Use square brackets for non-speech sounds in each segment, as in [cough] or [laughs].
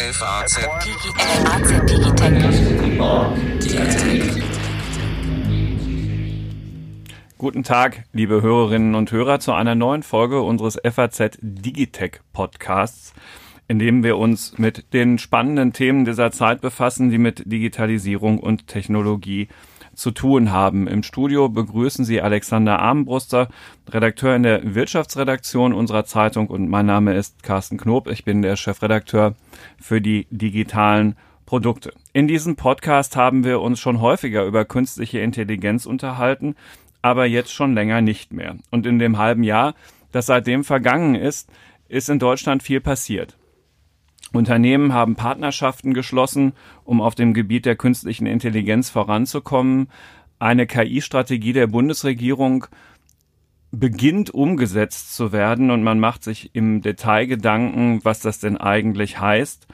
FAZ Digitech. Guten Tag, liebe Hörerinnen und Hörer, zu einer neuen Folge unseres FAZ Digitech Podcasts, in dem wir uns mit den spannenden Themen dieser Zeit befassen, die mit Digitalisierung und Technologie zu tun haben. Im Studio begrüßen Sie Alexander Armbruster, Redakteur in der Wirtschaftsredaktion unserer Zeitung und mein Name ist Carsten Knob. Ich bin der Chefredakteur für die digitalen Produkte. In diesem Podcast haben wir uns schon häufiger über künstliche Intelligenz unterhalten, aber jetzt schon länger nicht mehr. Und in dem halben Jahr, das seitdem vergangen ist, ist in Deutschland viel passiert. Unternehmen haben Partnerschaften geschlossen, um auf dem Gebiet der künstlichen Intelligenz voranzukommen. Eine KI-Strategie der Bundesregierung beginnt umgesetzt zu werden und man macht sich im Detail Gedanken, was das denn eigentlich heißt.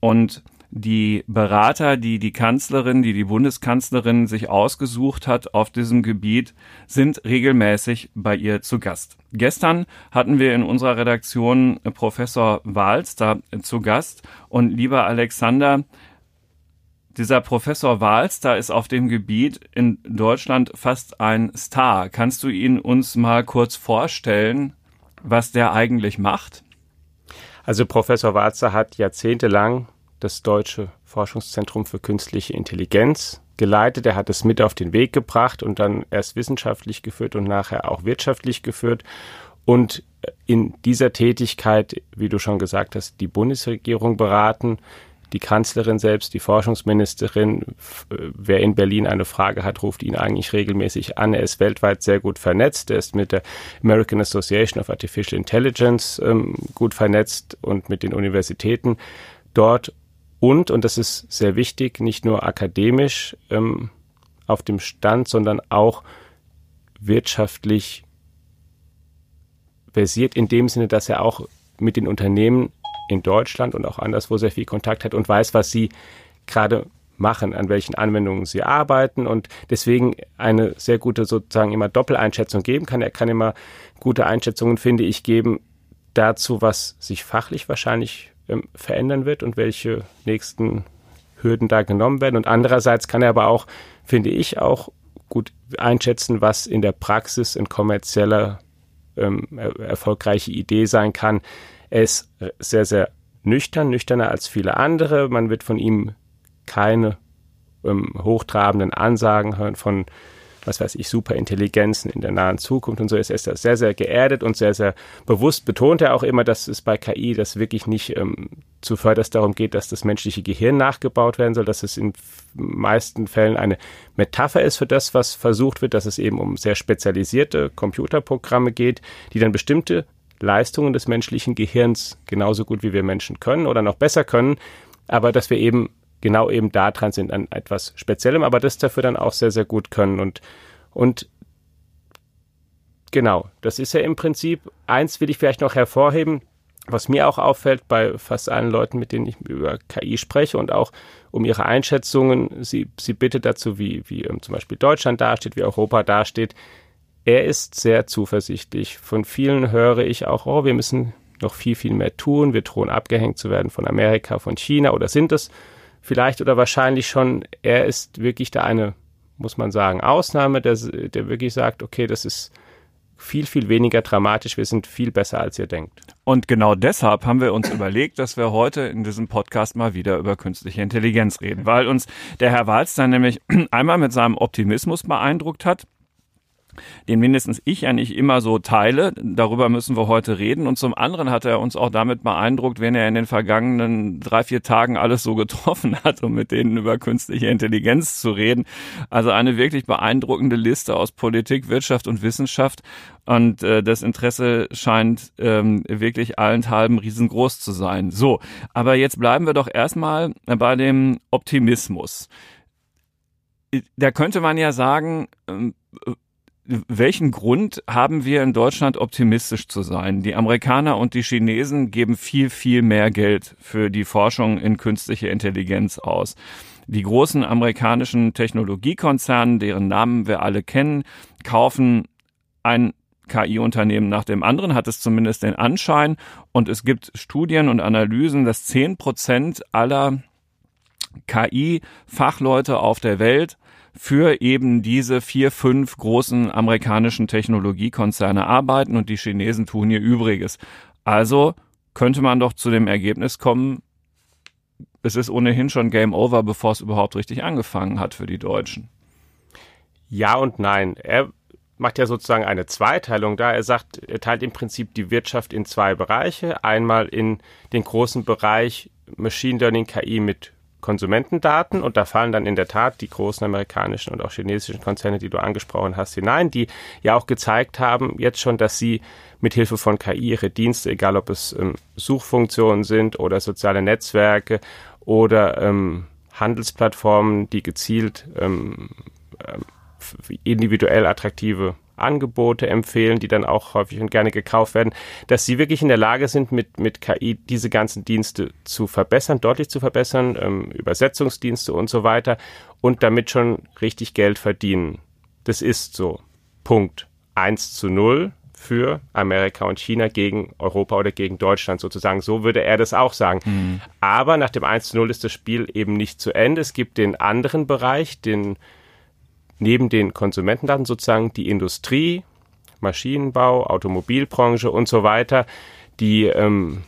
Und die Berater, die die Kanzlerin, die die Bundeskanzlerin sich ausgesucht hat auf diesem Gebiet, sind regelmäßig bei ihr zu Gast. Gestern hatten wir in unserer Redaktion Professor Wahls zu Gast und lieber Alexander, dieser Professor Wahls ist auf dem Gebiet in Deutschland fast ein Star. Kannst du ihn uns mal kurz vorstellen, was der eigentlich macht? Also Professor Walzer hat jahrzehntelang das Deutsche Forschungszentrum für künstliche Intelligenz geleitet. Er hat es mit auf den Weg gebracht und dann erst wissenschaftlich geführt und nachher auch wirtschaftlich geführt. Und in dieser Tätigkeit, wie du schon gesagt hast, die Bundesregierung beraten, die Kanzlerin selbst, die Forschungsministerin, wer in Berlin eine Frage hat, ruft ihn eigentlich regelmäßig an. Er ist weltweit sehr gut vernetzt. Er ist mit der American Association of Artificial Intelligence ähm, gut vernetzt und mit den Universitäten dort und, und das ist sehr wichtig, nicht nur akademisch ähm, auf dem Stand, sondern auch wirtschaftlich versiert in dem Sinne, dass er auch mit den Unternehmen in Deutschland und auch anderswo sehr viel Kontakt hat und weiß, was sie gerade machen, an welchen Anwendungen sie arbeiten und deswegen eine sehr gute sozusagen immer Doppeleinschätzung geben kann. Er kann immer gute Einschätzungen, finde ich, geben dazu, was sich fachlich wahrscheinlich ähm, verändern wird und welche nächsten Hürden da genommen werden. Und andererseits kann er aber auch, finde ich, auch gut einschätzen, was in der Praxis ein kommerzieller ähm, er erfolgreiche Idee sein kann. Er ist sehr, sehr nüchtern, nüchterner als viele andere. Man wird von ihm keine ähm, hochtrabenden Ansagen hören von was weiß ich, Superintelligenzen in der nahen Zukunft und so. Ist er sehr, sehr geerdet und sehr, sehr bewusst betont er auch immer, dass es bei KI das wirklich nicht ähm, zuvörderst darum geht, dass das menschliche Gehirn nachgebaut werden soll, dass es in meisten Fällen eine Metapher ist für das, was versucht wird, dass es eben um sehr spezialisierte Computerprogramme geht, die dann bestimmte Leistungen des menschlichen Gehirns genauso gut wie wir Menschen können oder noch besser können, aber dass wir eben genau eben da dran sind an etwas Speziellem, aber das dafür dann auch sehr, sehr gut können und, und genau, das ist ja im Prinzip, eins will ich vielleicht noch hervorheben, was mir auch auffällt bei fast allen Leuten, mit denen ich über KI spreche und auch um ihre Einschätzungen, sie, sie bittet dazu, wie, wie ähm, zum Beispiel Deutschland dasteht, wie Europa dasteht. Er ist sehr zuversichtlich. Von vielen höre ich auch, oh, wir müssen noch viel, viel mehr tun. Wir drohen abgehängt zu werden von Amerika, von China oder sind es vielleicht oder wahrscheinlich schon, er ist wirklich da eine, muss man sagen, Ausnahme, der, der wirklich sagt, okay, das ist viel, viel weniger dramatisch. Wir sind viel besser, als ihr denkt. Und genau deshalb haben wir uns überlegt, dass wir heute in diesem Podcast mal wieder über künstliche Intelligenz reden, weil uns der Herr Walz nämlich [clears throat] einmal mit seinem Optimismus beeindruckt hat den mindestens ich ja nicht immer so teile. Darüber müssen wir heute reden. Und zum anderen hat er uns auch damit beeindruckt, wenn er in den vergangenen drei, vier Tagen alles so getroffen hat, um mit denen über künstliche Intelligenz zu reden. Also eine wirklich beeindruckende Liste aus Politik, Wirtschaft und Wissenschaft. Und äh, das Interesse scheint ähm, wirklich allenthalben riesengroß zu sein. So, aber jetzt bleiben wir doch erstmal bei dem Optimismus. Da könnte man ja sagen, ähm, welchen Grund haben wir in Deutschland optimistisch zu sein? Die Amerikaner und die Chinesen geben viel, viel mehr Geld für die Forschung in künstliche Intelligenz aus. Die großen amerikanischen Technologiekonzerne, deren Namen wir alle kennen, kaufen ein KI-Unternehmen nach dem anderen, hat es zumindest den Anschein. Und es gibt Studien und Analysen, dass zehn Prozent aller KI-Fachleute auf der Welt für eben diese vier, fünf großen amerikanischen Technologiekonzerne arbeiten und die Chinesen tun ihr Übriges. Also könnte man doch zu dem Ergebnis kommen, es ist ohnehin schon Game Over, bevor es überhaupt richtig angefangen hat für die Deutschen. Ja und nein. Er macht ja sozusagen eine Zweiteilung da. Er sagt, er teilt im Prinzip die Wirtschaft in zwei Bereiche. Einmal in den großen Bereich Machine Learning KI mit Konsumentendaten und da fallen dann in der Tat die großen amerikanischen und auch chinesischen Konzerne, die du angesprochen hast, hinein, die ja auch gezeigt haben jetzt schon, dass sie mit Hilfe von KI ihre Dienste, egal ob es ähm, Suchfunktionen sind oder soziale Netzwerke oder ähm, Handelsplattformen, die gezielt ähm, äh, individuell attraktive Angebote empfehlen, die dann auch häufig und gerne gekauft werden, dass sie wirklich in der Lage sind, mit, mit KI diese ganzen Dienste zu verbessern, deutlich zu verbessern, ähm, Übersetzungsdienste und so weiter und damit schon richtig Geld verdienen. Das ist so. Punkt. 1 zu 0 für Amerika und China gegen Europa oder gegen Deutschland sozusagen. So würde er das auch sagen. Mhm. Aber nach dem 1 zu 0 ist das Spiel eben nicht zu Ende. Es gibt den anderen Bereich, den neben den Konsumentendaten sozusagen die Industrie, Maschinenbau, Automobilbranche und so weiter, die, ähm,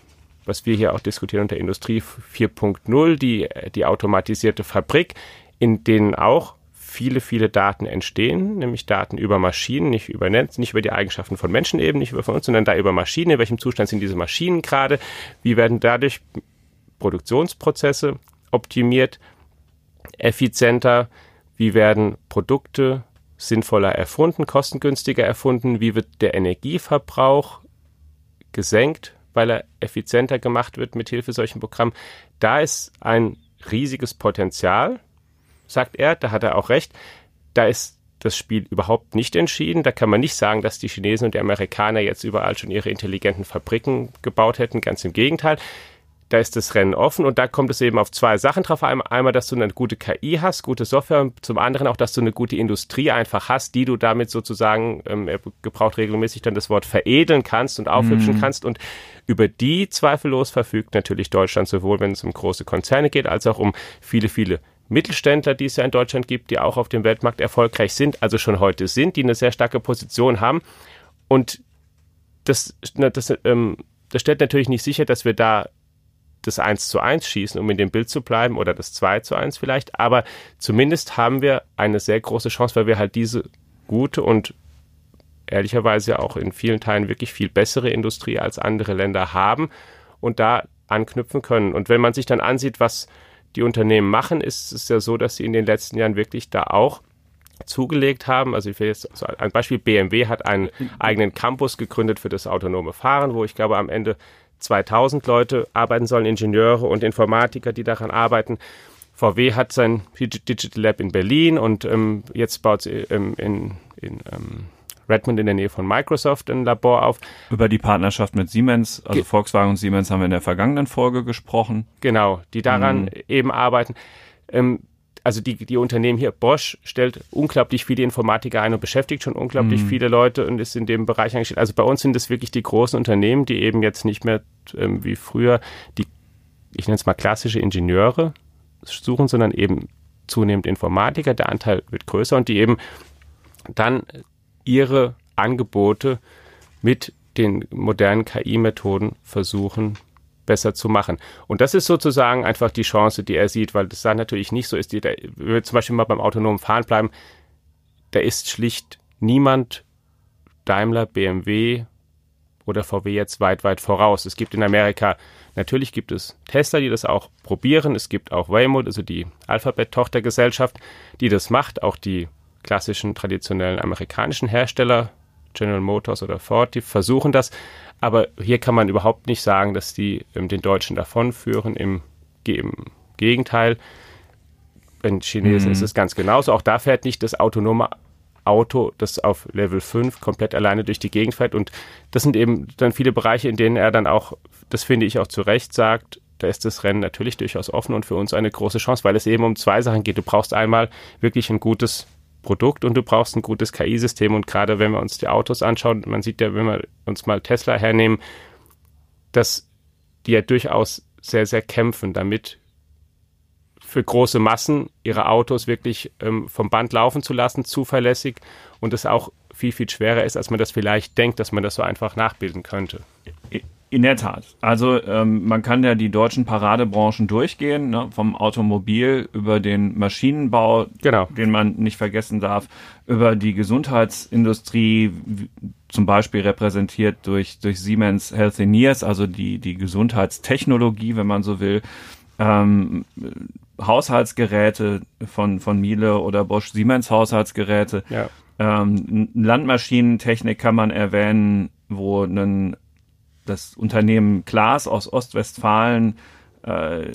was wir hier auch diskutieren unter Industrie 4.0, die, die automatisierte Fabrik, in denen auch viele, viele Daten entstehen, nämlich Daten über Maschinen, nicht über Netz, nicht über die Eigenschaften von Menschen eben, nicht über von uns, sondern da über Maschinen. In welchem Zustand sind diese Maschinen gerade? Wie werden dadurch Produktionsprozesse optimiert, effizienter? Wie werden Produkte sinnvoller erfunden, kostengünstiger erfunden? Wie wird der Energieverbrauch gesenkt, weil er effizienter gemacht wird mit Hilfe solchen Programmen? Da ist ein riesiges Potenzial, sagt er, da hat er auch recht. Da ist das Spiel überhaupt nicht entschieden. Da kann man nicht sagen, dass die Chinesen und die Amerikaner jetzt überall schon ihre intelligenten Fabriken gebaut hätten. Ganz im Gegenteil da ist das Rennen offen und da kommt es eben auf zwei Sachen drauf. Einmal, dass du eine gute KI hast, gute Software und zum anderen auch, dass du eine gute Industrie einfach hast, die du damit sozusagen, ähm, er gebraucht regelmäßig dann das Wort veredeln kannst und aufhübschen mm. kannst und über die zweifellos verfügt natürlich Deutschland sowohl, wenn es um große Konzerne geht, als auch um viele, viele Mittelständler, die es ja in Deutschland gibt, die auch auf dem Weltmarkt erfolgreich sind, also schon heute sind, die eine sehr starke Position haben und das, das, ähm, das stellt natürlich nicht sicher, dass wir da das 1 zu 1 schießen, um in dem Bild zu bleiben, oder das 2 zu 1 vielleicht, aber zumindest haben wir eine sehr große Chance, weil wir halt diese gute und ehrlicherweise auch in vielen Teilen wirklich viel bessere Industrie als andere Länder haben und da anknüpfen können. Und wenn man sich dann ansieht, was die Unternehmen machen, ist es ja so, dass sie in den letzten Jahren wirklich da auch zugelegt haben. Also ich will jetzt so ein Beispiel, BMW hat einen eigenen Campus gegründet für das autonome Fahren, wo ich glaube am Ende 2000 Leute arbeiten sollen, Ingenieure und Informatiker, die daran arbeiten. VW hat sein Digital Lab in Berlin und ähm, jetzt baut sie ähm, in, in ähm, Redmond in der Nähe von Microsoft ein Labor auf. Über die Partnerschaft mit Siemens, also Ge Volkswagen und Siemens haben wir in der vergangenen Folge gesprochen. Genau, die daran mhm. eben arbeiten. Ähm, also die, die Unternehmen hier, Bosch stellt unglaublich viele Informatiker ein und beschäftigt schon unglaublich mhm. viele Leute und ist in dem Bereich angestellt. Also bei uns sind es wirklich die großen Unternehmen, die eben jetzt nicht mehr ähm, wie früher die, ich nenne es mal klassische Ingenieure suchen, sondern eben zunehmend Informatiker. Der Anteil wird größer und die eben dann ihre Angebote mit den modernen KI-Methoden versuchen besser zu machen. Und das ist sozusagen einfach die Chance, die er sieht, weil das da natürlich nicht so ist. Die, der, wenn wir zum Beispiel mal beim autonomen Fahren bleiben, da ist schlicht niemand Daimler, BMW oder VW jetzt weit, weit voraus. Es gibt in Amerika, natürlich gibt es Tesla, die das auch probieren. Es gibt auch Waymo, also die Alphabet-Tochtergesellschaft, die das macht. Auch die klassischen, traditionellen amerikanischen Hersteller, General Motors oder Ford, die versuchen das. Aber hier kann man überhaupt nicht sagen, dass die ähm, den Deutschen davonführen. Im, Im Gegenteil, bei Chinesen mhm. ist es ganz genauso. Auch da fährt nicht das autonome Auto, das auf Level 5 komplett alleine durch die Gegend fährt. Und das sind eben dann viele Bereiche, in denen er dann auch, das finde ich auch zu Recht sagt, da ist das Rennen natürlich durchaus offen und für uns eine große Chance, weil es eben um zwei Sachen geht. Du brauchst einmal wirklich ein gutes Produkt und du brauchst ein gutes KI-System. Und gerade wenn wir uns die Autos anschauen, man sieht ja, wenn wir uns mal Tesla hernehmen, dass die ja durchaus sehr, sehr kämpfen, damit für große Massen ihre Autos wirklich ähm, vom Band laufen zu lassen, zuverlässig und es auch viel, viel schwerer ist, als man das vielleicht denkt, dass man das so einfach nachbilden könnte. In der Tat. Also ähm, man kann ja die deutschen Paradebranchen durchgehen, ne? vom Automobil über den Maschinenbau, genau. den man nicht vergessen darf, über die Gesundheitsindustrie, zum Beispiel repräsentiert durch, durch Siemens Healthineers, also die, die Gesundheitstechnologie, wenn man so will, ähm, Haushaltsgeräte von, von Miele oder Bosch Siemens Haushaltsgeräte. Ja. Ähm, Landmaschinentechnik kann man erwähnen, wo ein das Unternehmen Klaas aus Ostwestfalen äh,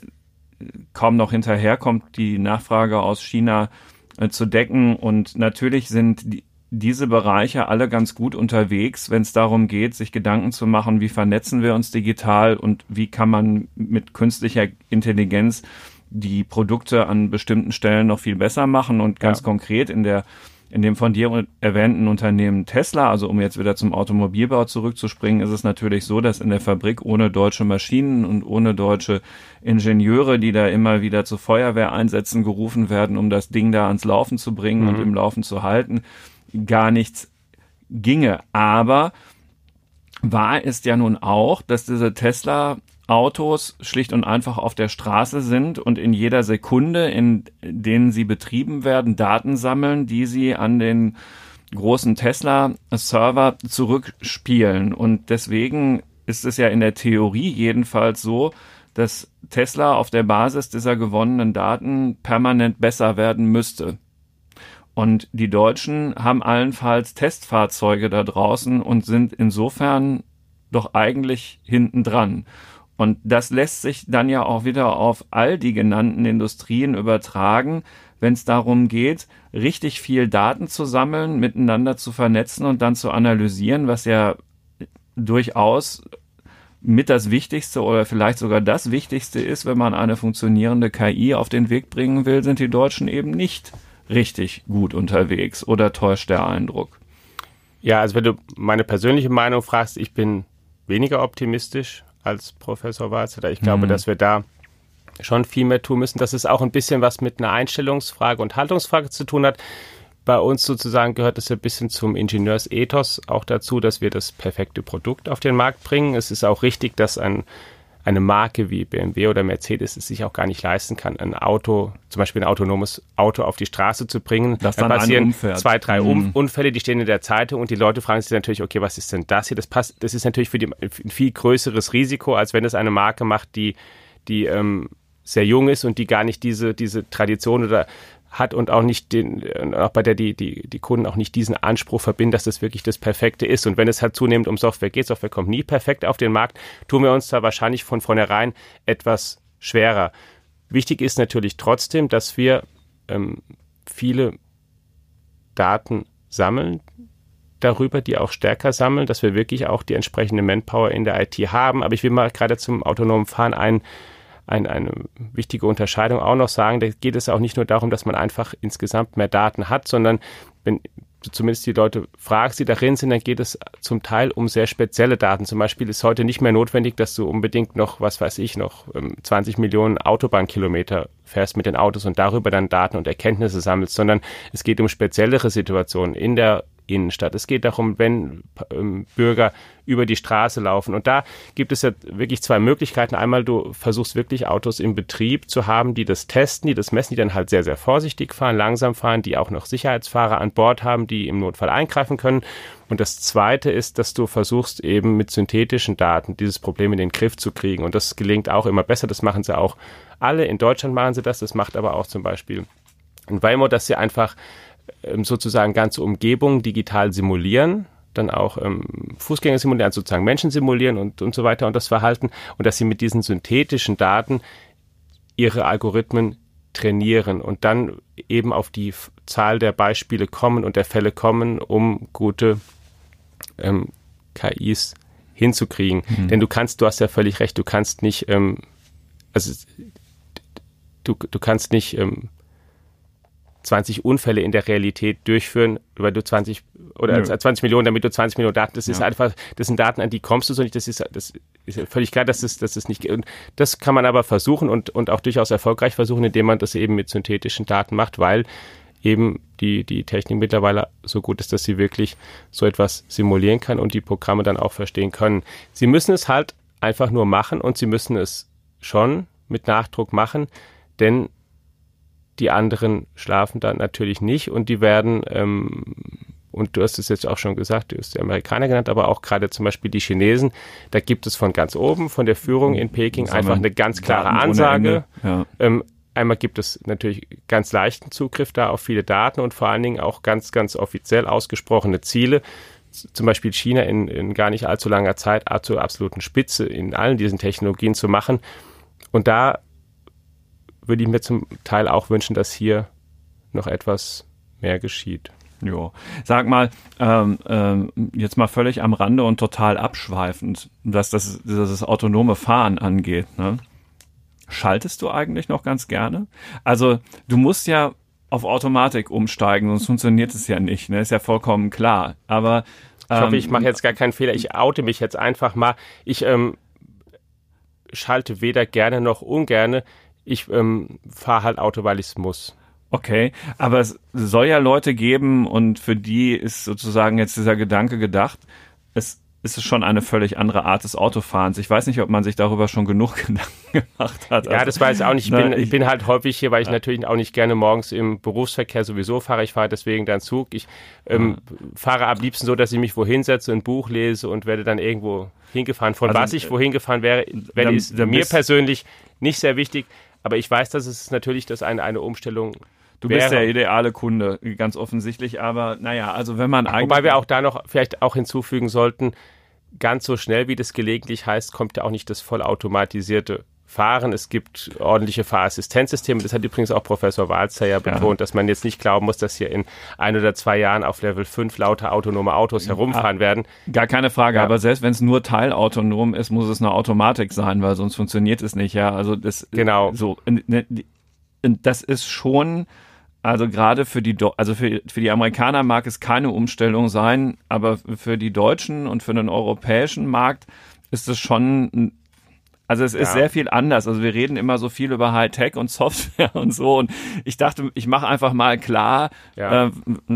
kaum noch hinterherkommt, die Nachfrage aus China äh, zu decken. Und natürlich sind die, diese Bereiche alle ganz gut unterwegs, wenn es darum geht, sich Gedanken zu machen, wie vernetzen wir uns digital und wie kann man mit künstlicher Intelligenz die Produkte an bestimmten Stellen noch viel besser machen und ganz ja. konkret in der in dem von dir erwähnten Unternehmen Tesla, also um jetzt wieder zum Automobilbau zurückzuspringen, ist es natürlich so, dass in der Fabrik ohne deutsche Maschinen und ohne deutsche Ingenieure, die da immer wieder zu Feuerwehreinsätzen gerufen werden, um das Ding da ans Laufen zu bringen mhm. und im Laufen zu halten, gar nichts ginge. Aber wahr ist ja nun auch, dass diese Tesla Autos schlicht und einfach auf der Straße sind und in jeder Sekunde, in denen sie betrieben werden, Daten sammeln, die sie an den großen Tesla-Server zurückspielen. Und deswegen ist es ja in der Theorie jedenfalls so, dass Tesla auf der Basis dieser gewonnenen Daten permanent besser werden müsste. Und die Deutschen haben allenfalls Testfahrzeuge da draußen und sind insofern doch eigentlich hinten dran. Und das lässt sich dann ja auch wieder auf all die genannten Industrien übertragen, wenn es darum geht, richtig viel Daten zu sammeln, miteinander zu vernetzen und dann zu analysieren, was ja durchaus mit das Wichtigste oder vielleicht sogar das Wichtigste ist, wenn man eine funktionierende KI auf den Weg bringen will, sind die Deutschen eben nicht richtig gut unterwegs oder täuscht der Eindruck? Ja, also wenn du meine persönliche Meinung fragst, ich bin weniger optimistisch als Professor Warzeler. Ich glaube, mhm. dass wir da schon viel mehr tun müssen, dass es auch ein bisschen was mit einer Einstellungsfrage und Haltungsfrage zu tun hat. Bei uns sozusagen gehört es ein bisschen zum Ingenieursethos auch dazu, dass wir das perfekte Produkt auf den Markt bringen. Es ist auch richtig, dass ein eine Marke wie BMW oder Mercedes es sich auch gar nicht leisten kann, ein Auto, zum Beispiel ein autonomes Auto auf die Straße zu bringen. Das dann, dann passieren zwei, drei mhm. Unfälle, die stehen in der Zeitung und die Leute fragen sich natürlich, okay, was ist denn das hier? Das passt, das ist natürlich für die ein viel größeres Risiko, als wenn es eine Marke macht, die, die ähm, sehr jung ist und die gar nicht diese, diese Tradition oder hat und auch nicht den, auch bei der die, die, die Kunden auch nicht diesen Anspruch verbinden, dass das wirklich das Perfekte ist. Und wenn es halt zunehmend um Software geht, Software kommt nie perfekt auf den Markt, tun wir uns da wahrscheinlich von vornherein etwas schwerer. Wichtig ist natürlich trotzdem, dass wir ähm, viele Daten sammeln, darüber, die auch stärker sammeln, dass wir wirklich auch die entsprechende Manpower in der IT haben. Aber ich will mal gerade zum autonomen Fahren einen ein, eine wichtige Unterscheidung auch noch sagen. Da geht es auch nicht nur darum, dass man einfach insgesamt mehr Daten hat, sondern wenn du zumindest die Leute fragst, die darin sind, dann geht es zum Teil um sehr spezielle Daten. Zum Beispiel ist heute nicht mehr notwendig, dass du unbedingt noch, was weiß ich, noch 20 ähm, Millionen Autobahnkilometer fährst mit den Autos und darüber dann Daten und Erkenntnisse sammelst, sondern es geht um speziellere Situationen in der Innenstadt. Es geht darum, wenn ähm, Bürger über die Straße laufen. Und da gibt es ja wirklich zwei Möglichkeiten. Einmal, du versuchst wirklich Autos im Betrieb zu haben, die das testen, die das messen, die dann halt sehr, sehr vorsichtig fahren, langsam fahren, die auch noch Sicherheitsfahrer an Bord haben, die im Notfall eingreifen können. Und das Zweite ist, dass du versuchst eben mit synthetischen Daten dieses Problem in den Griff zu kriegen. Und das gelingt auch immer besser. Das machen sie auch alle. In Deutschland machen sie das. Das macht aber auch zum Beispiel in Weimar, dass sie einfach ähm, sozusagen ganze Umgebung digital simulieren, dann auch ähm, Fußgänger simulieren, also sozusagen Menschen simulieren und, und so weiter und das Verhalten und dass sie mit diesen synthetischen Daten ihre Algorithmen trainieren und dann eben auf die Zahl der Beispiele kommen und der Fälle kommen, um gute ähm, KIs hinzukriegen. Mhm. Denn du kannst, du hast ja völlig recht, du kannst nicht, ähm, also du, du kannst nicht ähm, 20 Unfälle in der Realität durchführen, weil du 20 oder Nö. 20 Millionen, damit du 20 Millionen Daten, das ja. ist einfach, das sind Daten, an die kommst du so nicht, das ist, das ist völlig klar, dass das, dass das nicht, und das kann man aber versuchen und, und auch durchaus erfolgreich versuchen, indem man das eben mit synthetischen Daten macht, weil eben die, die Technik mittlerweile so gut ist, dass sie wirklich so etwas simulieren kann und die Programme dann auch verstehen können. Sie müssen es halt einfach nur machen und sie müssen es schon mit Nachdruck machen, denn die anderen schlafen dann natürlich nicht und die werden, ähm, und du hast es jetzt auch schon gesagt, du hast die Amerikaner genannt, aber auch gerade zum Beispiel die Chinesen, da gibt es von ganz oben, von der Führung in Peking einfach eine ganz klare Ansage. Ja. Ähm, einmal gibt es natürlich ganz leichten Zugriff da auf viele Daten und vor allen Dingen auch ganz, ganz offiziell ausgesprochene Ziele zum Beispiel China in, in, gar nicht allzu langer Zeit zur absoluten Spitze in allen diesen Technologien zu machen. Und da würde ich mir zum Teil auch wünschen, dass hier noch etwas mehr geschieht. Jo. Sag mal, ähm, ähm, jetzt mal völlig am Rande und total abschweifend, was das, das autonome Fahren angeht. Ne? Schaltest du eigentlich noch ganz gerne? Also du musst ja auf Automatik umsteigen, sonst funktioniert es ja nicht. Ne? Ist ja vollkommen klar. Aber ich hoffe, ich mache ähm, jetzt gar keinen Fehler. Ich oute mich jetzt einfach mal. Ich ähm, schalte weder gerne noch ungerne ich ähm, fahre halt Auto, weil ich es muss. Okay, aber es soll ja Leute geben und für die ist sozusagen jetzt dieser Gedanke gedacht, es ist schon eine völlig andere Art des Autofahrens. Ich weiß nicht, ob man sich darüber schon genug [laughs] Gedanken gemacht hat. Ja, also, das weiß ich auch nicht. Ich, bin, ich, ich bin halt häufig hier, weil ich ja. natürlich auch nicht gerne morgens im Berufsverkehr sowieso fahre. Ich fahre deswegen dann Zug. Ich ähm, ja. fahre am liebsten so, dass ich mich wohin setze, ein Buch lese und werde dann irgendwo hingefahren. Von also, was ich wohin gefahren wäre, wäre mir persönlich nicht sehr wichtig. Aber ich weiß, dass es natürlich das eine, eine Umstellung Du wäre. bist der ideale Kunde, ganz offensichtlich. Aber naja, also wenn man eigentlich. Wobei wir auch da noch vielleicht auch hinzufügen sollten, ganz so schnell wie das gelegentlich heißt, kommt ja auch nicht das vollautomatisierte fahren. Es gibt ordentliche Fahrassistenzsysteme. Das hat übrigens auch Professor Walzer ja betont, ja. dass man jetzt nicht glauben muss, dass hier in ein oder zwei Jahren auf Level 5 lauter autonome Autos herumfahren ja, werden. Gar keine Frage. Ja. Aber selbst wenn es nur teilautonom ist, muss es eine Automatik sein, weil sonst funktioniert es nicht. Ja, also das genau so. Das ist schon also gerade für die, also für, für die Amerikaner mag es keine Umstellung sein, aber für die Deutschen und für den europäischen Markt ist es schon also es ja. ist sehr viel anders. Also wir reden immer so viel über Hightech und [laughs] Software und so. Und ich dachte, ich mache einfach mal klar, ja. äh,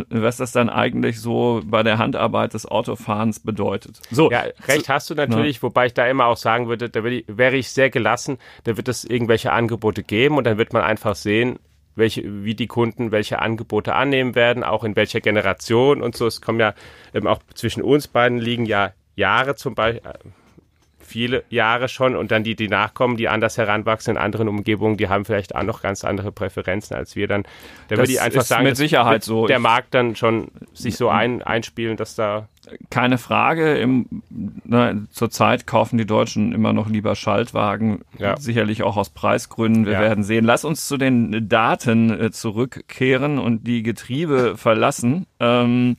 was das dann eigentlich so bei der Handarbeit des Autofahrens bedeutet. So, ja, recht hast du natürlich, ja. wobei ich da immer auch sagen würde, da wäre ich sehr gelassen. Da wird es irgendwelche Angebote geben und dann wird man einfach sehen, welche, wie die Kunden welche Angebote annehmen werden, auch in welcher Generation und so. Es kommen ja eben auch zwischen uns beiden liegen ja Jahre zum Beispiel viele Jahre schon und dann die, die nachkommen, die anders heranwachsen in anderen Umgebungen, die haben vielleicht auch noch ganz andere Präferenzen als wir dann. Da würde ich einfach sagen, mit Sicherheit so. Der Markt dann schon sich so ein, einspielen, dass da keine Frage. Im, ne, zurzeit kaufen die Deutschen immer noch lieber Schaltwagen, ja. sicherlich auch aus Preisgründen. Wir ja. werden sehen. Lass uns zu den Daten äh, zurückkehren und die Getriebe [laughs] verlassen. Ähm,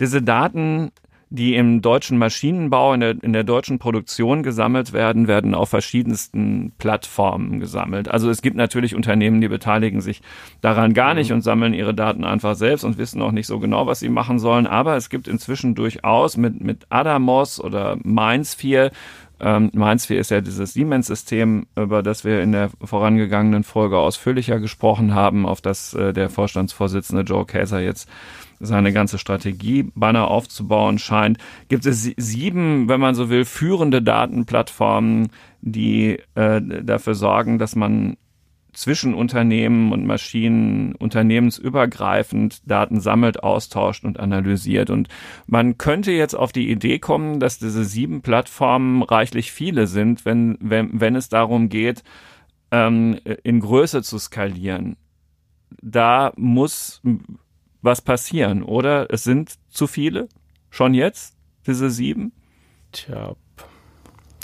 diese Daten die im deutschen Maschinenbau, in der, in der deutschen Produktion gesammelt werden, werden auf verschiedensten Plattformen gesammelt. Also es gibt natürlich Unternehmen, die beteiligen sich daran gar nicht mhm. und sammeln ihre Daten einfach selbst und wissen auch nicht so genau, was sie machen sollen. Aber es gibt inzwischen durchaus mit, mit Adamos oder Mindsphere ähm, MindSphere ist ja dieses Siemens-System, über das wir in der vorangegangenen Folge ausführlicher gesprochen haben, auf das äh, der Vorstandsvorsitzende Joe Kaeser jetzt seine ganze Strategie Banner aufzubauen scheint, gibt es sieben, wenn man so will, führende Datenplattformen, die äh, dafür sorgen, dass man zwischen Unternehmen und Maschinen unternehmensübergreifend Daten sammelt, austauscht und analysiert. Und man könnte jetzt auf die Idee kommen, dass diese sieben Plattformen reichlich viele sind, wenn, wenn, wenn es darum geht, ähm, in Größe zu skalieren. Da muss was passieren, oder? Es sind zu viele? Schon jetzt? Diese sieben? Tja,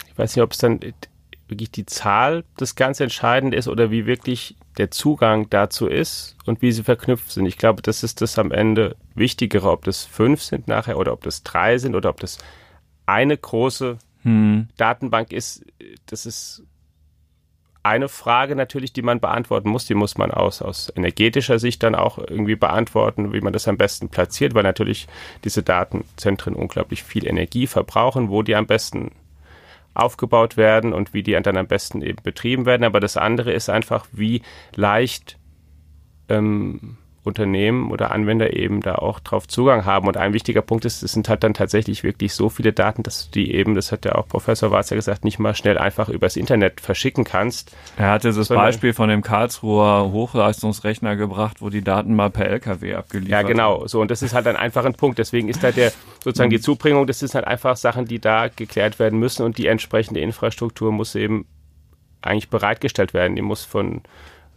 ich weiß nicht, ob es dann wirklich die Zahl das ganz entscheidend ist oder wie wirklich der Zugang dazu ist und wie sie verknüpft sind. Ich glaube, das ist das am Ende Wichtigere, ob das fünf sind nachher oder ob das drei sind oder ob das eine große hm. Datenbank ist. Das ist eine Frage natürlich, die man beantworten muss. Die muss man aus, aus energetischer Sicht dann auch irgendwie beantworten, wie man das am besten platziert, weil natürlich diese Datenzentren unglaublich viel Energie verbrauchen, wo die am besten aufgebaut werden und wie die dann am besten eben betrieben werden. Aber das andere ist einfach, wie leicht ähm, Unternehmen oder Anwender eben da auch drauf Zugang haben. Und ein wichtiger Punkt ist, es sind halt dann tatsächlich wirklich so viele Daten, dass du die eben, das hat ja auch Professor Warzer gesagt, nicht mal schnell einfach übers Internet verschicken kannst. Er hatte das Beispiel von dem Karlsruher Hochleistungsrechner gebracht, wo die Daten mal per LKW abgeliefert Ja, genau. So. Und das ist halt dann einfach ein Punkt. Deswegen ist da der, sozusagen die Zubringung, das sind halt einfach Sachen, die da geklärt werden müssen und die entsprechende Infrastruktur muss eben eigentlich bereitgestellt werden. Die muss von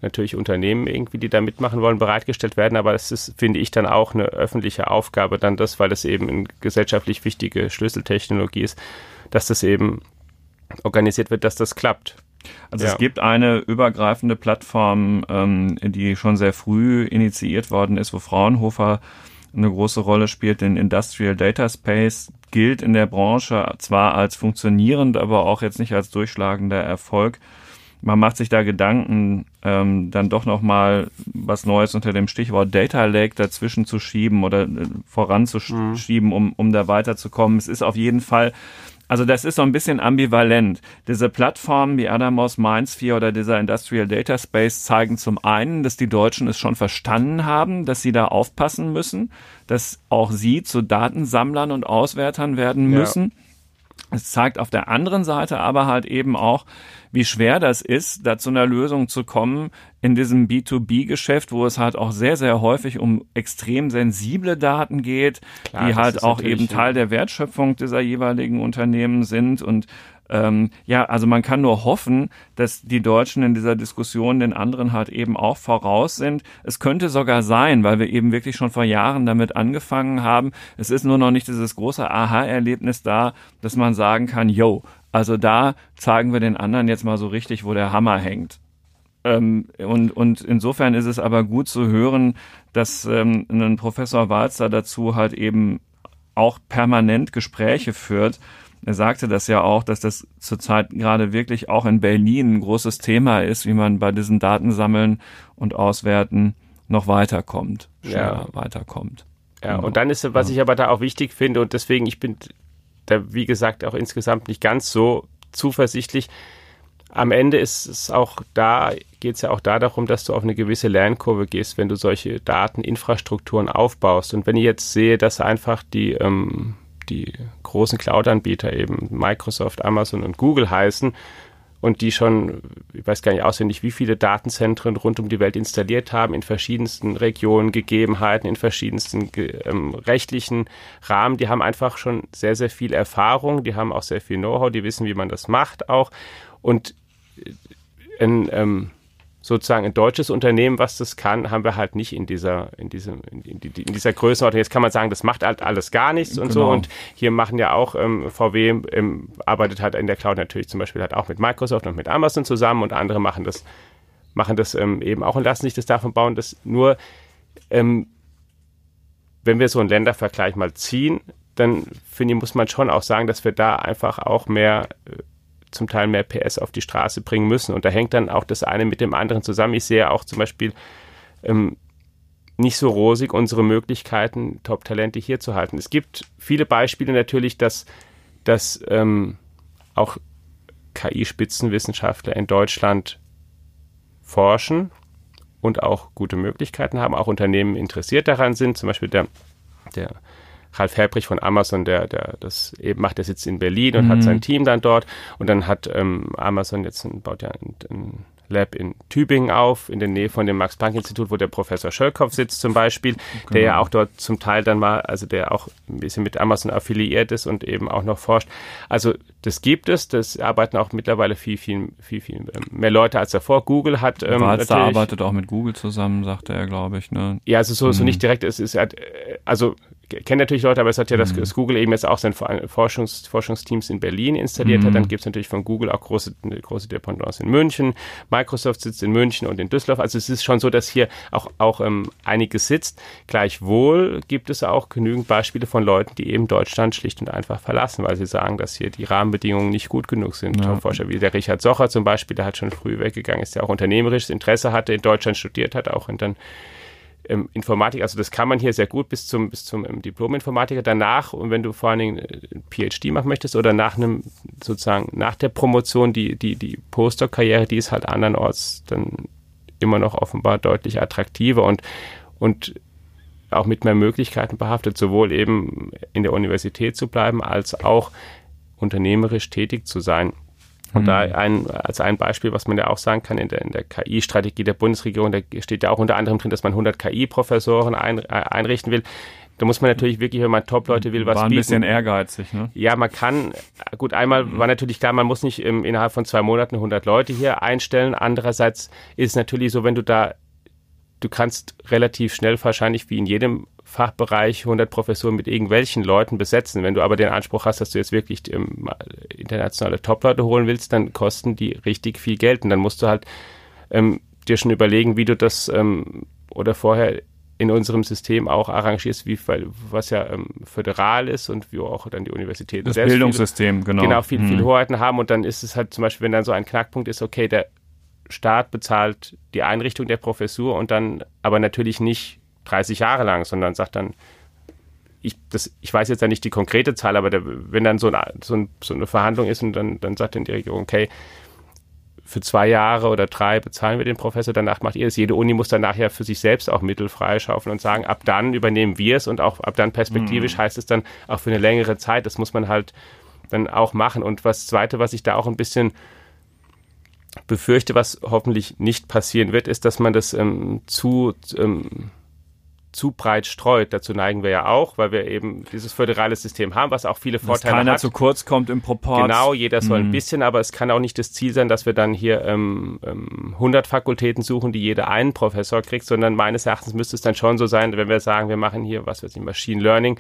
natürlich Unternehmen irgendwie, die da mitmachen wollen, bereitgestellt werden. Aber das ist, finde ich, dann auch eine öffentliche Aufgabe, dann das, weil das eben eine gesellschaftlich wichtige Schlüsseltechnologie ist, dass das eben organisiert wird, dass das klappt. Also ja. es gibt eine übergreifende Plattform, ähm, die schon sehr früh initiiert worden ist, wo Fraunhofer eine große Rolle spielt. Den Industrial Data Space gilt in der Branche zwar als funktionierend, aber auch jetzt nicht als durchschlagender Erfolg man macht sich da Gedanken, ähm, dann doch nochmal was Neues unter dem Stichwort Data Lake dazwischen zu schieben oder äh, voranzuschieben, mhm. um, um da weiterzukommen. Es ist auf jeden Fall, also das ist so ein bisschen ambivalent. Diese Plattformen wie Adamos, Mindsphere oder dieser Industrial Data Space zeigen zum einen, dass die Deutschen es schon verstanden haben, dass sie da aufpassen müssen, dass auch sie zu Datensammlern und Auswertern werden müssen. Ja. Es zeigt auf der anderen Seite aber halt eben auch, wie schwer das ist, da zu einer Lösung zu kommen in diesem B2B-Geschäft, wo es halt auch sehr, sehr häufig um extrem sensible Daten geht, Klar, die halt auch eben Teil der Wertschöpfung dieser jeweiligen Unternehmen sind. Und ähm, ja, also man kann nur hoffen, dass die Deutschen in dieser Diskussion den anderen halt eben auch voraus sind. Es könnte sogar sein, weil wir eben wirklich schon vor Jahren damit angefangen haben. Es ist nur noch nicht dieses große Aha-Erlebnis da, dass man sagen kann, yo, also da zeigen wir den anderen jetzt mal so richtig, wo der Hammer hängt. Ähm, und, und insofern ist es aber gut zu hören, dass ähm, ein Professor Walzer dazu halt eben auch permanent Gespräche führt. Er sagte das ja auch, dass das zurzeit gerade wirklich auch in Berlin ein großes Thema ist, wie man bei diesen Datensammeln und Auswerten noch weiterkommt, schneller ja. weiterkommt. Ja, genau. und dann ist, was ich aber da auch wichtig finde, und deswegen, ich bin da, wie gesagt, auch insgesamt nicht ganz so zuversichtlich. Am Ende ist es auch da, geht es ja auch da darum, dass du auf eine gewisse Lernkurve gehst, wenn du solche Dateninfrastrukturen aufbaust. Und wenn ich jetzt sehe, dass einfach die, ähm, die großen Cloud-Anbieter eben Microsoft, Amazon und Google heißen, und die schon, ich weiß gar nicht auswendig, wie viele Datenzentren rund um die Welt installiert haben, in verschiedensten Regionen, Gegebenheiten, in verschiedensten ähm, rechtlichen Rahmen. Die haben einfach schon sehr, sehr viel Erfahrung, die haben auch sehr viel Know-how, die wissen, wie man das macht auch. Und äh, ein, ähm, sozusagen ein deutsches Unternehmen, was das kann, haben wir halt nicht in dieser, in diesem, in, dieser Größenordnung. Jetzt kann man sagen, das macht halt alles gar nichts und genau. so. Und hier machen ja auch ähm, VW ähm, arbeitet halt in der Cloud natürlich zum Beispiel halt auch mit Microsoft und mit Amazon zusammen und andere machen das, machen das ähm, eben auch und lassen sich das davon bauen, dass nur ähm, wenn wir so einen Ländervergleich mal ziehen, dann finde ich, muss man schon auch sagen, dass wir da einfach auch mehr äh, zum Teil mehr PS auf die Straße bringen müssen. Und da hängt dann auch das eine mit dem anderen zusammen. Ich sehe auch zum Beispiel ähm, nicht so rosig unsere Möglichkeiten, Top-Talente hier zu halten. Es gibt viele Beispiele natürlich, dass, dass ähm, auch KI-Spitzenwissenschaftler in Deutschland forschen und auch gute Möglichkeiten haben, auch Unternehmen interessiert daran sind. Zum Beispiel der, der Ralf Herbrich von Amazon, der, der das eben macht, der sitzt in Berlin und mhm. hat sein Team dann dort. Und dann hat ähm, Amazon jetzt ein, baut ja ein, ein Lab in Tübingen auf, in der Nähe von dem Max-Planck-Institut, wo der Professor Schölkopf sitzt zum Beispiel, genau. der ja genau. auch dort zum Teil dann mal, also der auch ein bisschen mit Amazon affiliiert ist und eben auch noch forscht. Also das gibt es, das arbeiten auch mittlerweile viel, viel, viel, viel mehr Leute als davor. Google hat ähm, Walster arbeitet auch mit Google zusammen, sagte er, glaube ich. Ne? Ja, also so, so mhm. nicht direkt, es ist halt, also kenne natürlich Leute, aber es hat ja das, mhm. das Google eben jetzt auch sein Forschungs, Forschungsteams in Berlin installiert mhm. hat. Dann gibt es natürlich von Google auch große, große Dependance in München. Microsoft sitzt in München und in Düsseldorf. Also es ist schon so, dass hier auch, auch ähm, einiges sitzt. Gleichwohl gibt es auch genügend Beispiele von Leuten, die eben Deutschland schlicht und einfach verlassen, weil sie sagen, dass hier die Rahmenbedingungen nicht gut genug sind. Ja. Forscher wie der Richard Socher zum Beispiel, der hat schon früh weggegangen, ist ja auch unternehmerisches Interesse hatte, in Deutschland studiert hat, auch und dann ähm, Informatik, also das kann man hier sehr gut bis zum, bis zum ähm, Diplom-Informatiker. Danach, und wenn du vor allen Dingen äh, PhD machen möchtest oder nach einem, sozusagen nach der Promotion, die, die, die Postdoc-Karriere, die ist halt andernorts dann immer noch offenbar deutlich attraktiver und, und auch mit mehr Möglichkeiten behaftet, sowohl eben in der Universität zu bleiben, als auch unternehmerisch tätig zu sein. Und mhm. da ein, als ein Beispiel, was man ja auch sagen kann, in der, in der KI-Strategie der Bundesregierung, da steht ja auch unter anderem drin, dass man 100 KI-Professoren ein, äh, einrichten will. Da muss man natürlich wirklich, wenn man Top-Leute will, was War ein bieten. bisschen ehrgeizig, ne? Ja, man kann, gut, einmal mhm. war natürlich klar, man muss nicht im, innerhalb von zwei Monaten 100 Leute hier einstellen. Andererseits ist es natürlich so, wenn du da, du kannst relativ schnell wahrscheinlich wie in jedem Fachbereich 100 Professuren mit irgendwelchen Leuten besetzen. Wenn du aber den Anspruch hast, dass du jetzt wirklich ähm, internationale Top-Leute holen willst, dann kosten die richtig viel Geld. Und dann musst du halt ähm, dir schon überlegen, wie du das ähm, oder vorher in unserem System auch arrangierst, wie, weil, was ja ähm, föderal ist und wie auch dann die Universitäten das selbst Bildungssystem, viele, genau. Genau, viel, hm. viele Hoheiten haben und dann ist es halt zum Beispiel, wenn dann so ein Knackpunkt ist, okay, der Staat bezahlt die Einrichtung der Professur und dann aber natürlich nicht 30 Jahre lang, sondern sagt dann, ich, das, ich weiß jetzt ja nicht die konkrete Zahl, aber der, wenn dann so, ein, so, ein, so, eine Verhandlung ist und dann, dann sagt dann die Regierung, okay, für zwei Jahre oder drei bezahlen wir den Professor, danach macht ihr es. Jede Uni muss dann nachher für sich selbst auch Mittel freischaufeln und sagen, ab dann übernehmen wir es und auch ab dann perspektivisch mhm. heißt es dann auch für eine längere Zeit. Das muss man halt dann auch machen. Und was Zweite, was ich da auch ein bisschen befürchte, was hoffentlich nicht passieren wird, ist, dass man das ähm, zu ähm, zu breit streut. Dazu neigen wir ja auch, weil wir eben dieses föderale System haben, was auch viele Vorteile dass keiner hat. zu kurz kommt im Proport. Genau, jeder soll mhm. ein bisschen, aber es kann auch nicht das Ziel sein, dass wir dann hier ähm, ähm, 100 Fakultäten suchen, die jeder einen Professor kriegt, sondern meines Erachtens müsste es dann schon so sein, wenn wir sagen, wir machen hier, was weiß ich, Machine Learning,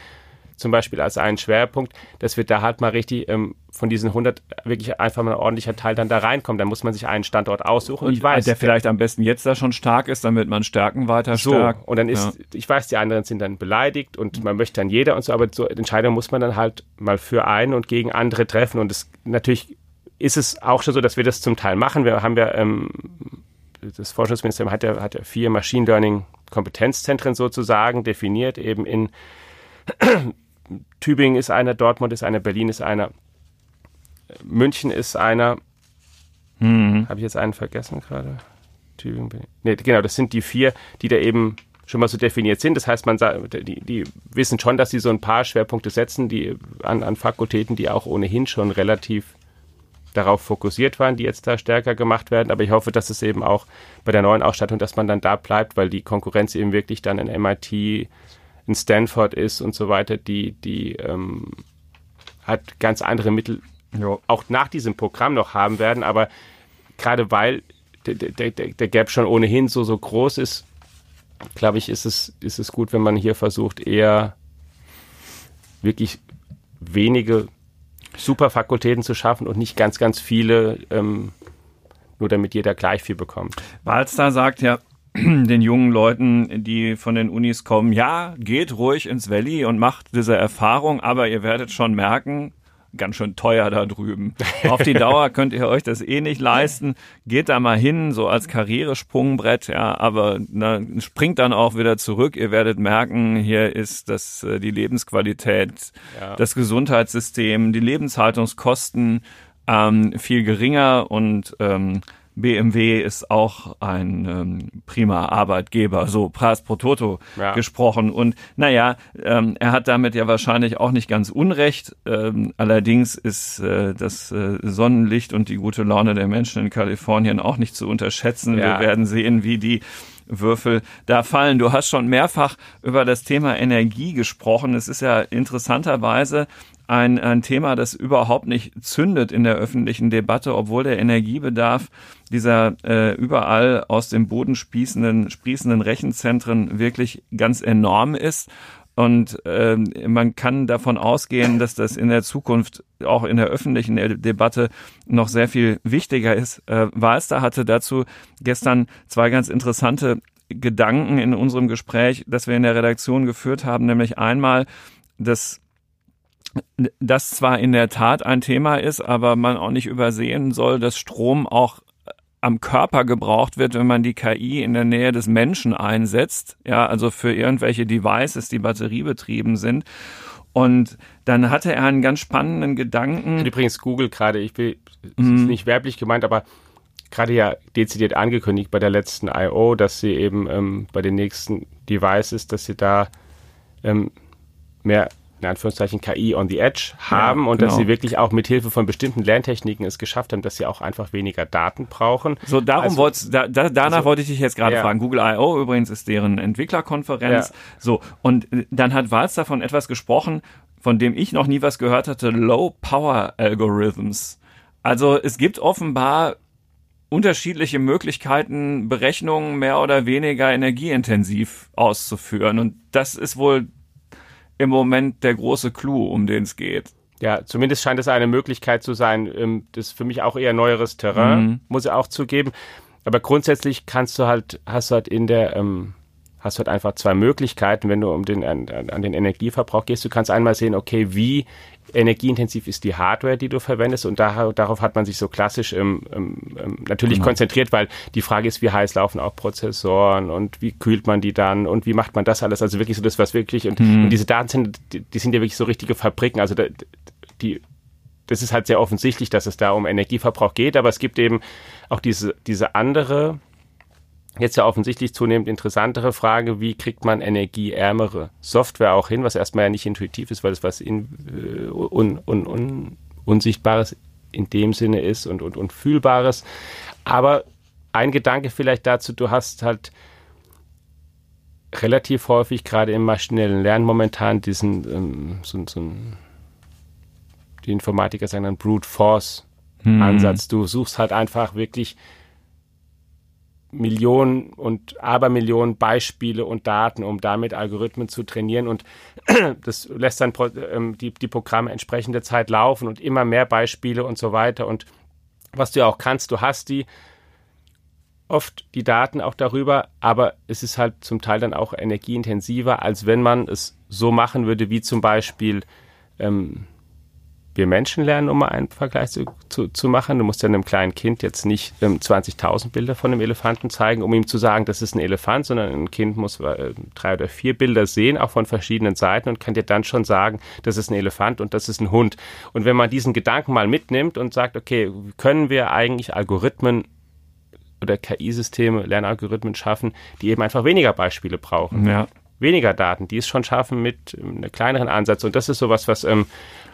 zum Beispiel als einen Schwerpunkt, dass wir da halt mal richtig ähm, von diesen 100 wirklich einfach mal ein ordentlicher Teil dann da reinkommt. Dann muss man sich einen Standort aussuchen. Und ich weiß, der vielleicht am besten jetzt da schon stark ist, damit man Stärken weiter so, stärkt. Und dann ist, ja. ich weiß, die anderen sind dann beleidigt und man möchte dann jeder und so, aber so Entscheidungen muss man dann halt mal für einen und gegen andere treffen. Und es natürlich ist es auch schon so, dass wir das zum Teil machen. Wir haben ja ähm, das Forschungsministerium hat ja, hat ja vier Machine Learning Kompetenzzentren sozusagen definiert, eben in Tübingen ist einer, Dortmund ist einer, Berlin ist einer, München ist einer. Mhm. Habe ich jetzt einen vergessen gerade? Tübingen, Berlin. Nee, genau, das sind die vier, die da eben schon mal so definiert sind. Das heißt, man die, die wissen schon, dass sie so ein paar Schwerpunkte setzen, die an, an Fakultäten, die auch ohnehin schon relativ darauf fokussiert waren, die jetzt da stärker gemacht werden. Aber ich hoffe, dass es eben auch bei der neuen Ausstattung, dass man dann da bleibt, weil die Konkurrenz eben wirklich dann in MIT, in Stanford ist und so weiter, die, die ähm, hat ganz andere Mittel jo. auch nach diesem Programm noch haben werden. Aber gerade weil der, der, der Gap schon ohnehin so, so groß ist, glaube ich, ist es, ist es gut, wenn man hier versucht, eher wirklich wenige Superfakultäten zu schaffen und nicht ganz, ganz viele, ähm, nur damit jeder gleich viel bekommt. Balster sagt ja, [clears throat] den jungen Leuten, die von den Unis kommen, ja, geht ruhig ins Valley und macht diese Erfahrung, aber ihr werdet schon merken, ganz schön teuer da drüben. [laughs] Auf die Dauer könnt ihr euch das eh nicht leisten. Geht da mal hin, so als Karrieresprungbrett, ja, aber na, springt dann auch wieder zurück. Ihr werdet merken, hier ist das äh, die Lebensqualität, ja. das Gesundheitssystem, die Lebenshaltungskosten ähm, viel geringer und ähm, BMW ist auch ein ähm, prima Arbeitgeber, so Pras pro Toto ja. gesprochen. Und naja, ähm, er hat damit ja wahrscheinlich auch nicht ganz unrecht. Ähm, allerdings ist äh, das äh, Sonnenlicht und die gute Laune der Menschen in Kalifornien auch nicht zu unterschätzen. Ja. Wir werden sehen, wie die Würfel da fallen. Du hast schon mehrfach über das Thema Energie gesprochen. Es ist ja interessanterweise ein, ein Thema, das überhaupt nicht zündet in der öffentlichen Debatte, obwohl der Energiebedarf dieser äh, überall aus dem Boden spießenden, sprießenden Rechenzentren wirklich ganz enorm ist. Und äh, man kann davon ausgehen, dass das in der Zukunft auch in der öffentlichen Debatte noch sehr viel wichtiger ist. Äh, Walster hatte dazu gestern zwei ganz interessante Gedanken in unserem Gespräch, das wir in der Redaktion geführt haben, nämlich einmal, dass das zwar in der Tat ein Thema ist, aber man auch nicht übersehen soll, dass Strom auch am Körper gebraucht wird, wenn man die KI in der Nähe des Menschen einsetzt, ja, also für irgendwelche Devices, die batteriebetrieben sind. Und dann hatte er einen ganz spannenden Gedanken. Übrigens Google gerade, ich will, es mhm. ist nicht werblich gemeint, aber gerade ja dezidiert angekündigt bei der letzten I.O., dass sie eben ähm, bei den nächsten Devices, dass sie da ähm, mehr in Anführungszeichen KI on the Edge haben ja, und genau. dass sie wirklich auch mit Hilfe von bestimmten Lerntechniken es geschafft haben, dass sie auch einfach weniger Daten brauchen. So, darum also, wollte, da, da, danach also, wollte ich dich jetzt gerade ja. fragen. Google I.O. übrigens ist deren Entwicklerkonferenz. Ja. So, und dann hat Walz davon etwas gesprochen, von dem ich noch nie was gehört hatte, Low Power Algorithms. Also es gibt offenbar unterschiedliche Möglichkeiten, Berechnungen mehr oder weniger energieintensiv auszuführen. Und das ist wohl im Moment der große Clou, um den es geht. Ja, zumindest scheint es eine Möglichkeit zu sein. Ähm, das ist für mich auch eher neueres Terrain, mhm. muss ich auch zugeben. Aber grundsätzlich kannst du halt, hast du halt in der, ähm, hast du halt einfach zwei Möglichkeiten, wenn du um den, an, an den Energieverbrauch gehst. Du kannst einmal sehen, okay, wie energieintensiv ist die Hardware, die du verwendest und da, darauf hat man sich so klassisch ähm, ähm, natürlich genau. konzentriert, weil die Frage ist, wie heiß laufen auch Prozessoren und wie kühlt man die dann und wie macht man das alles, also wirklich so das, was wirklich und, mhm. und diese Daten sind, die, die, sind ja wirklich so richtige Fabriken, also da, die das ist halt sehr offensichtlich, dass es da um Energieverbrauch geht, aber es gibt eben auch diese, diese andere Jetzt ja offensichtlich zunehmend interessantere Frage, wie kriegt man energieärmere Software auch hin, was erstmal ja nicht intuitiv ist, weil es was in, äh, un, un, un, Unsichtbares in dem Sinne ist und, und, und Fühlbares. Aber ein Gedanke vielleicht dazu, du hast halt relativ häufig gerade im maschinellen Lernen momentan diesen, ähm, so, so ein, die Informatiker sagen dann Brute Force hm. Ansatz. Du suchst halt einfach wirklich Millionen und Abermillionen Beispiele und Daten, um damit Algorithmen zu trainieren. Und [clears throat] das lässt dann ähm, die, die Programme entsprechende Zeit laufen und immer mehr Beispiele und so weiter. Und was du ja auch kannst, du hast die oft die Daten auch darüber, aber es ist halt zum Teil dann auch energieintensiver, als wenn man es so machen würde, wie zum Beispiel ähm, wir Menschen lernen, um mal einen Vergleich zu, zu, zu machen. Du musst ja einem kleinen Kind jetzt nicht ähm, 20.000 Bilder von einem Elefanten zeigen, um ihm zu sagen, das ist ein Elefant, sondern ein Kind muss äh, drei oder vier Bilder sehen, auch von verschiedenen Seiten und kann dir dann schon sagen, das ist ein Elefant und das ist ein Hund. Und wenn man diesen Gedanken mal mitnimmt und sagt, okay, können wir eigentlich Algorithmen oder KI-Systeme, Lernalgorithmen schaffen, die eben einfach weniger Beispiele brauchen. Ja weniger Daten, die es schon schaffen mit ähm, einem kleineren Ansatz. Und das ist sowas, was, ähm,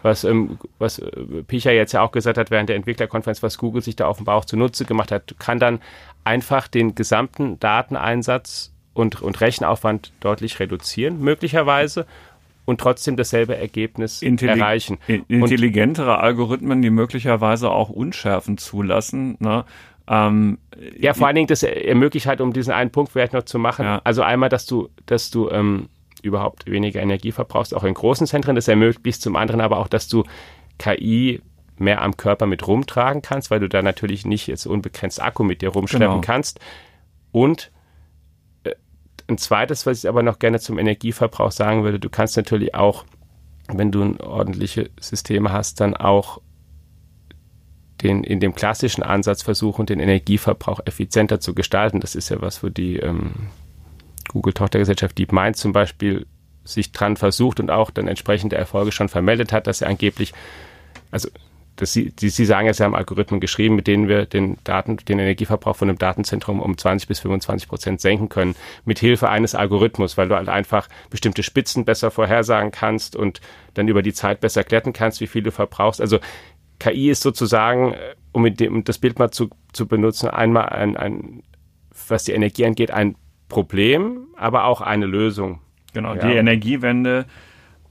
was, ähm, was äh, Picher jetzt ja auch gesagt hat während der Entwicklerkonferenz, was Google sich da offenbar auch zunutze gemacht hat, kann dann einfach den gesamten Dateneinsatz und, und Rechenaufwand deutlich reduzieren, möglicherweise, und trotzdem dasselbe Ergebnis Intelli erreichen. Intelligentere Algorithmen, die möglicherweise auch Unschärfen zulassen, ne? Ähm, ja, vor allen Dingen, das ermöglicht halt, um diesen einen Punkt vielleicht noch zu machen. Ja. Also einmal, dass du, dass du ähm, überhaupt weniger Energie verbrauchst, auch in großen Zentren. Das ermöglicht zum anderen aber auch, dass du KI mehr am Körper mit rumtragen kannst, weil du da natürlich nicht jetzt unbegrenzt Akku mit dir rumschleppen genau. kannst. Und äh, ein zweites, was ich aber noch gerne zum Energieverbrauch sagen würde, du kannst natürlich auch, wenn du ein ordentliche Systeme hast, dann auch den, in dem klassischen Ansatz versuchen, den Energieverbrauch effizienter zu gestalten. Das ist ja was, wo die ähm, Google-Tochtergesellschaft DeepMind zum Beispiel sich dran versucht und auch dann entsprechende Erfolge schon vermeldet hat, dass er angeblich, also dass sie, die, sie sagen ja, sie haben Algorithmen geschrieben, mit denen wir den Daten, den Energieverbrauch von einem Datenzentrum um 20 bis 25 Prozent senken können, mit Hilfe eines Algorithmus, weil du halt einfach bestimmte Spitzen besser vorhersagen kannst und dann über die Zeit besser glätten kannst, wie viel du verbrauchst. Also KI ist sozusagen, äh, um, dem, das Bild mal zu, zu benutzen, einmal ein, ein, was die Energie angeht, ein Problem, aber auch eine Lösung. Genau, ja. die Energiewende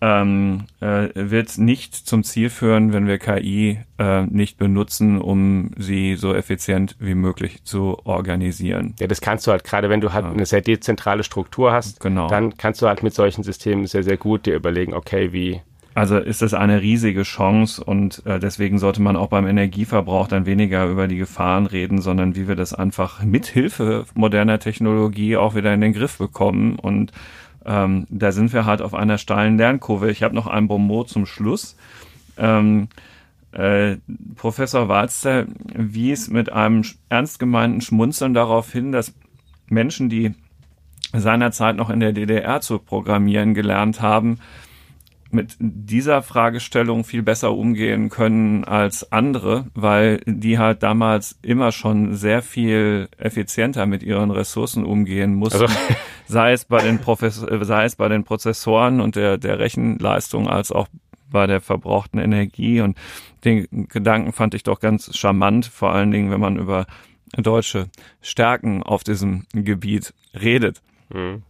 ähm, äh, wird nicht zum Ziel führen, wenn wir KI äh, nicht benutzen, um sie so effizient wie möglich zu organisieren. Ja, das kannst du halt, gerade wenn du halt ja. eine sehr dezentrale Struktur hast, genau. dann kannst du halt mit solchen Systemen sehr, sehr gut dir überlegen, okay, wie also ist das eine riesige Chance und äh, deswegen sollte man auch beim Energieverbrauch dann weniger über die Gefahren reden, sondern wie wir das einfach mit Hilfe moderner Technologie auch wieder in den Griff bekommen. Und ähm, da sind wir halt auf einer steilen Lernkurve. Ich habe noch ein Bonmot zum Schluss. Ähm, äh, Professor Walzer wies mit einem ernst gemeinten Schmunzeln darauf hin, dass Menschen, die seinerzeit noch in der DDR zu programmieren gelernt haben, mit dieser Fragestellung viel besser umgehen können als andere, weil die halt damals immer schon sehr viel effizienter mit ihren Ressourcen umgehen mussten. Also. [laughs] Sei es bei den Profes sei es bei den Prozessoren und der, der Rechenleistung als auch bei der verbrauchten Energie. Und den Gedanken fand ich doch ganz charmant, vor allen Dingen, wenn man über deutsche Stärken auf diesem Gebiet redet. Mhm.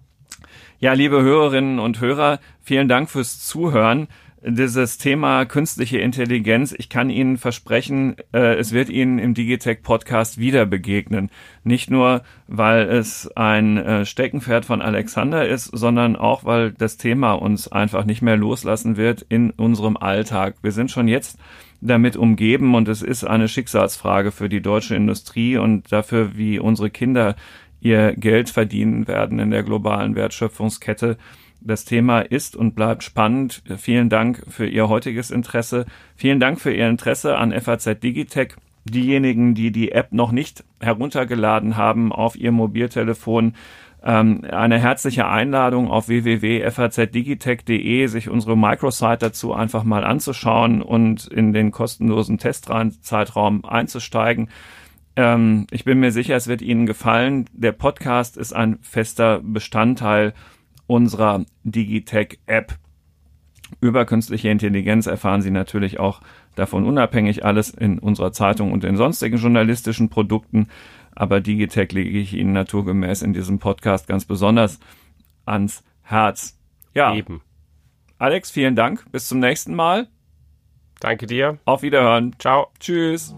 Ja, liebe Hörerinnen und Hörer, vielen Dank fürs Zuhören. Dieses Thema künstliche Intelligenz, ich kann Ihnen versprechen, äh, es wird Ihnen im Digitech Podcast wieder begegnen. Nicht nur, weil es ein äh, Steckenpferd von Alexander ist, sondern auch, weil das Thema uns einfach nicht mehr loslassen wird in unserem Alltag. Wir sind schon jetzt damit umgeben und es ist eine Schicksalsfrage für die deutsche Industrie und dafür, wie unsere Kinder ihr Geld verdienen werden in der globalen Wertschöpfungskette. Das Thema ist und bleibt spannend. Vielen Dank für Ihr heutiges Interesse. Vielen Dank für Ihr Interesse an FAZ Digitech. Diejenigen, die die App noch nicht heruntergeladen haben auf Ihr Mobiltelefon, ähm, eine herzliche Einladung auf www.fazdigitech.de, sich unsere Microsite dazu einfach mal anzuschauen und in den kostenlosen Testzeitraum einzusteigen. Ähm, ich bin mir sicher, es wird Ihnen gefallen. Der Podcast ist ein fester Bestandteil unserer Digitech-App. Über künstliche Intelligenz erfahren Sie natürlich auch davon unabhängig alles in unserer Zeitung und in sonstigen journalistischen Produkten. Aber Digitech lege ich Ihnen naturgemäß in diesem Podcast ganz besonders ans Herz. Ja. Eben. Alex, vielen Dank. Bis zum nächsten Mal. Danke dir. Auf Wiederhören. Ciao. Tschüss.